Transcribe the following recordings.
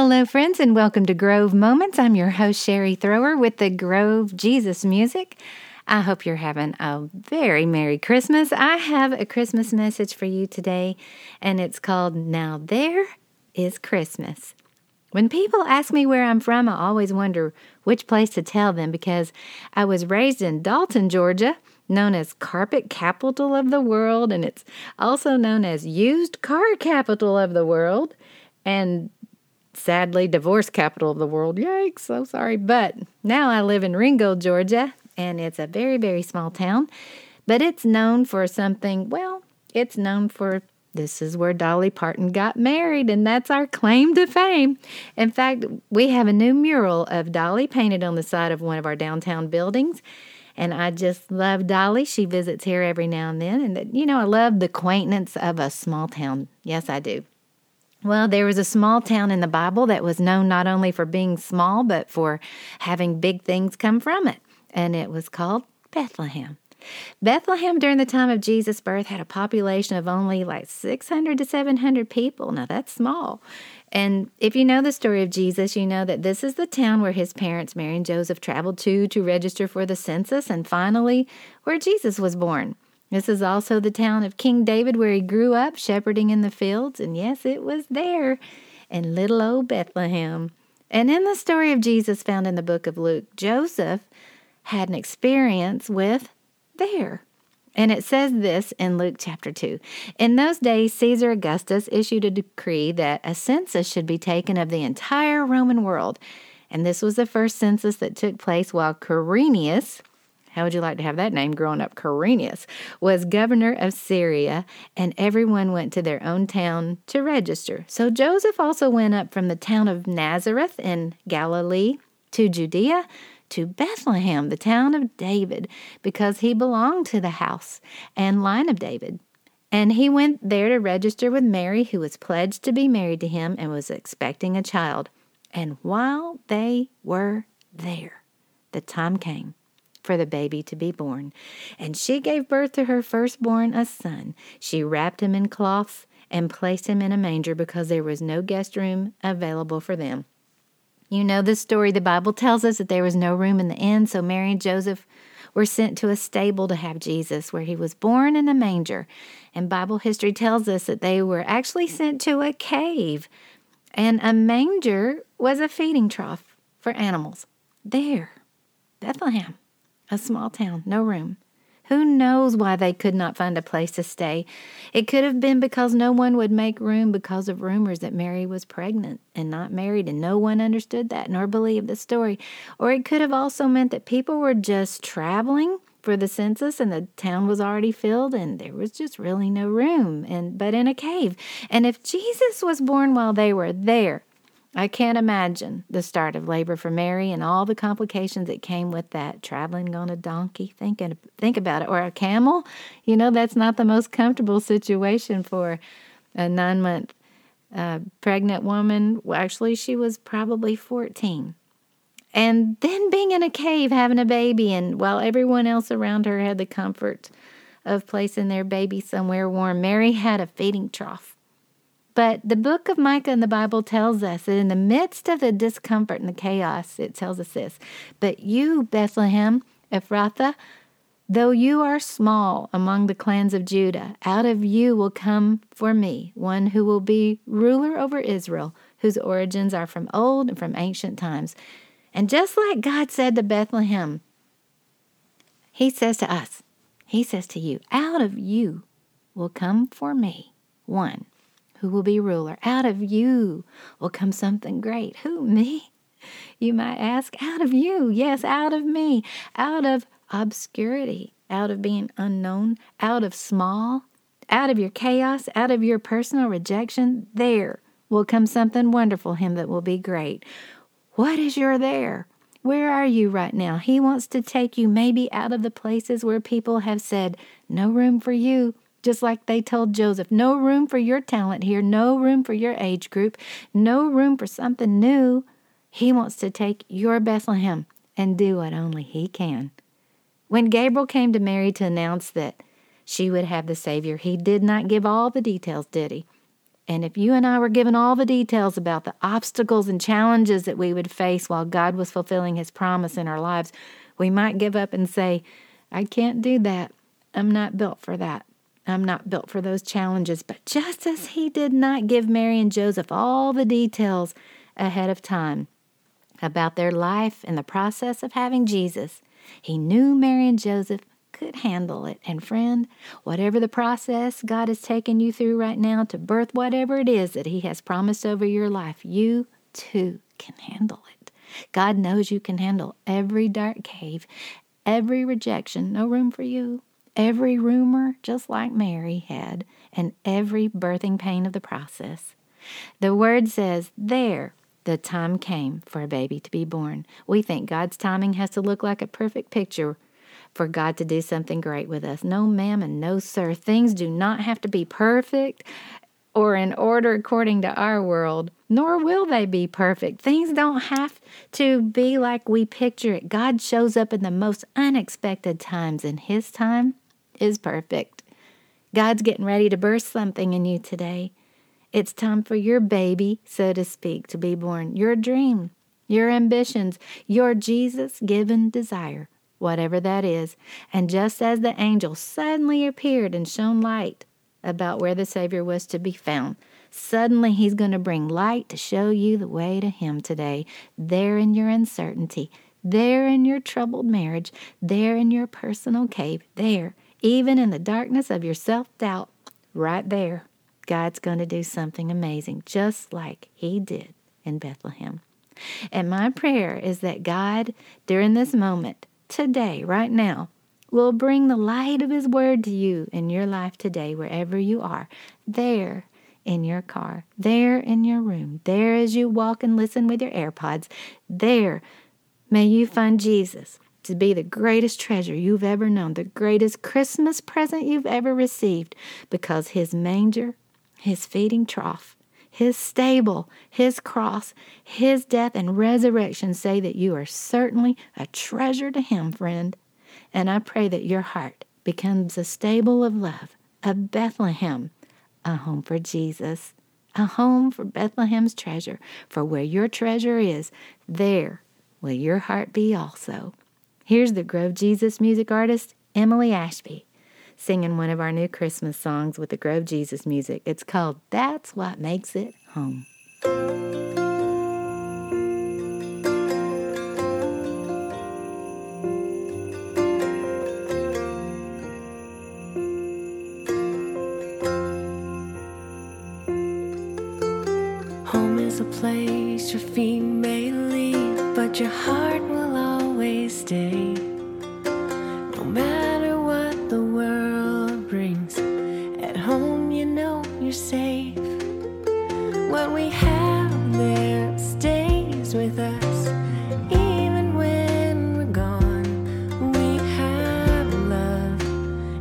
Hello, friends, and welcome to Grove Moments. I'm your host, Sherry Thrower, with the Grove Jesus Music. I hope you're having a very Merry Christmas. I have a Christmas message for you today, and it's called Now There is Christmas. When people ask me where I'm from, I always wonder which place to tell them because I was raised in Dalton, Georgia, known as carpet capital of the world, and it's also known as used car capital of the world. And sadly, divorce capital of the world. Yikes, so sorry. But now I live in Ringgold, Georgia, and it's a very, very small town. But it's known for something, well, it's known for this is where Dolly Parton got married, and that's our claim to fame. In fact, we have a new mural of Dolly painted on the side of one of our downtown buildings. And I just love Dolly. She visits here every now and then. And, you know, I love the quaintness of a small town. Yes, I do. Well, there was a small town in the Bible that was known not only for being small, but for having big things come from it. And it was called Bethlehem. Bethlehem during the time of Jesus' birth had a population of only like 600 to 700 people. Now that's small. And if you know the story of Jesus, you know that this is the town where his parents, Mary and Joseph, traveled to to register for the census, and finally where Jesus was born. This is also the town of King David where he grew up shepherding in the fields, and yes, it was there in little old Bethlehem. And in the story of Jesus found in the book of Luke, Joseph had an experience with there. And it says this in Luke chapter 2. In those days, Caesar Augustus issued a decree that a census should be taken of the entire Roman world. And this was the first census that took place while Quirinius, how would you like to have that name growing up? Quirinius was governor of Syria, and everyone went to their own town to register. So Joseph also went up from the town of Nazareth in Galilee to Judea to Bethlehem, the town of David, because he belonged to the house and line of David. And he went there to register with Mary, who was pledged to be married to him and was expecting a child. And while they were there, the time came for the baby to be born. And she gave birth to her firstborn, a son. She wrapped him in cloths and placed him in a manger because there was no guest room available for them. You know the story. The Bible tells us that there was no room in the inn, so Mary and Joseph were sent to a stable to have Jesus, where he was born in a manger. And Bible history tells us that they were actually sent to a cave, and a manger was a feeding trough for animals. There, Bethlehem a small town, no room. Who knows why they could not find a place to stay? It could have been because no one would make room because of rumors that Mary was pregnant and not married, and no one understood that nor believed the story. Or it could have also meant that people were just traveling for the census and the town was already filled and there was just really no room and but in a cave. And if Jesus was born while they were there, I can't imagine the start of labor for Mary and all the complications that came with that. Traveling on a donkey, thinking, think about it, or a camel. You know, that's not the most comfortable situation for a nine month uh, pregnant woman. Well, actually, she was probably 14. And then being in a cave having a baby, and while everyone else around her had the comfort of placing their baby somewhere warm, Mary had a feeding trough but the book of Micah in the Bible tells us that in the midst of the discomfort and the chaos, it tells us this But you, Bethlehem, Ephrathah, though you are small among the clans of Judah, out of you will come for me one who will be ruler over Israel, whose origins are from old and from ancient times. And just like God said to Bethlehem, He says to us, He says to you, out of you will come for me one who will be ruler. Out of you will come something great. Who, me? You might ask, out of you. Yes, out of me. Out of obscurity, out of being unknown, out of small, out of your chaos, out of your personal rejection. There will come something wonderful, Him that will be great. What is your there? Where are you right now? He wants to take you maybe out of the places where people have said, no room for you. Just like they told Joseph, no room for your talent here, no room for your age group, no room for something new. He wants to take your Bethlehem and do what only He can. When Gabriel came to Mary to announce that she would have the Savior, he did not give all the details, did he? And if you and I were given all the details about the obstacles and challenges that we would face while God was fulfilling His promise in our lives, we might give up and say, I can't do that. I'm not built for that. I'm not built for those challenges. But just as He did not give Mary and Joseph all the details ahead of time about their life and the process of having Jesus, He knew Mary and Joseph could handle it. And friend, whatever the process God is taking you through right now to birth whatever it is that He has promised over your life, you too can handle it. God knows you can handle every dark cave, every rejection, no room for you, every rumor, just like Mary had, and every birthing pain of the process. The word says, There, the time came for a baby to be born. We think God's timing has to look like a perfect picture for God to do something great with us. No, ma'am, and no, sir. Things do not have to be perfect or in order according to our world, nor will they be perfect. Things don't have to be like we picture it. God shows up in the most unexpected times, and His time is perfect. God's getting ready to burst something in you today. It's time for your baby, so to speak, to be born. Your dream, your ambitions, your Jesus given desire whatever that is. And just as the angel suddenly appeared and shone light about where the Savior was to be found, suddenly he's going to bring light to show you the way to him today, there in your uncertainty, there in your troubled marriage, there in your personal cave, there, even in the darkness of your self doubt, right there. God's going to do something amazing, just like He did in Bethlehem. And my prayer is that God, during this moment, today, right now, will bring the light of His Word to you in your life today, wherever you are. There in your car, there in your room, there as you walk and listen with your AirPods, there may you find Jesus to be the greatest treasure you've ever known, the greatest Christmas present you've ever received, because His manger, His feeding trough, his stable, His cross, His death and resurrection say that you are certainly a treasure to Him, friend. And I pray that your heart becomes a stable of love, a Bethlehem, a home for Jesus, a home for Bethlehem's treasure. For where your treasure is, there will your heart be also. Here's the Grove Jesus music artist, Emily Ashby singing one of our new Christmas songs with the Grove Jesus music. It's called That's What Makes It Home. Home is a place your feet may leave, but your heart safe. What we have there stays with us, even when we're gone. We have love,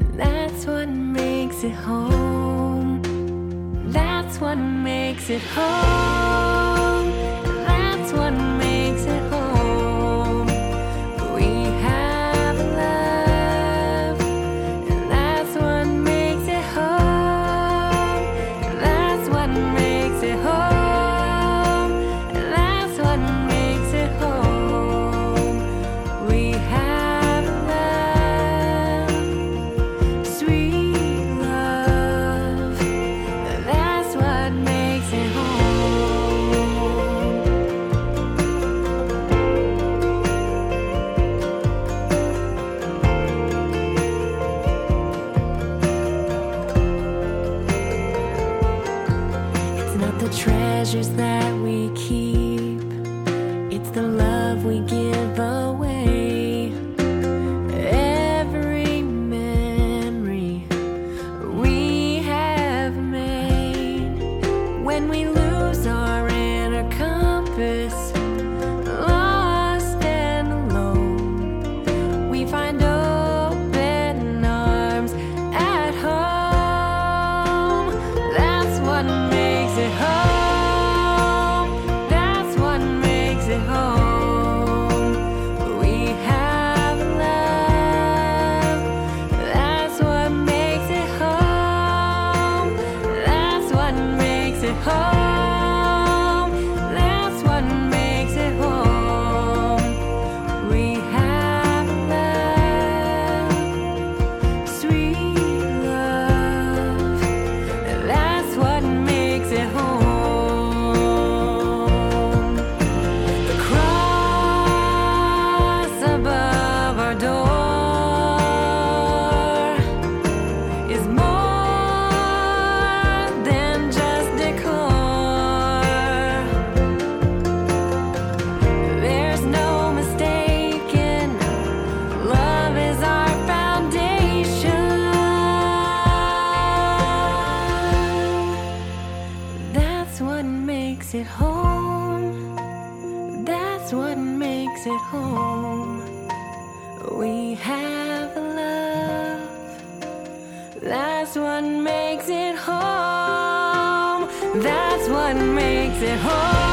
and that's what makes it home. That's what makes it home. We have love. That's what makes it home. That's what makes it home.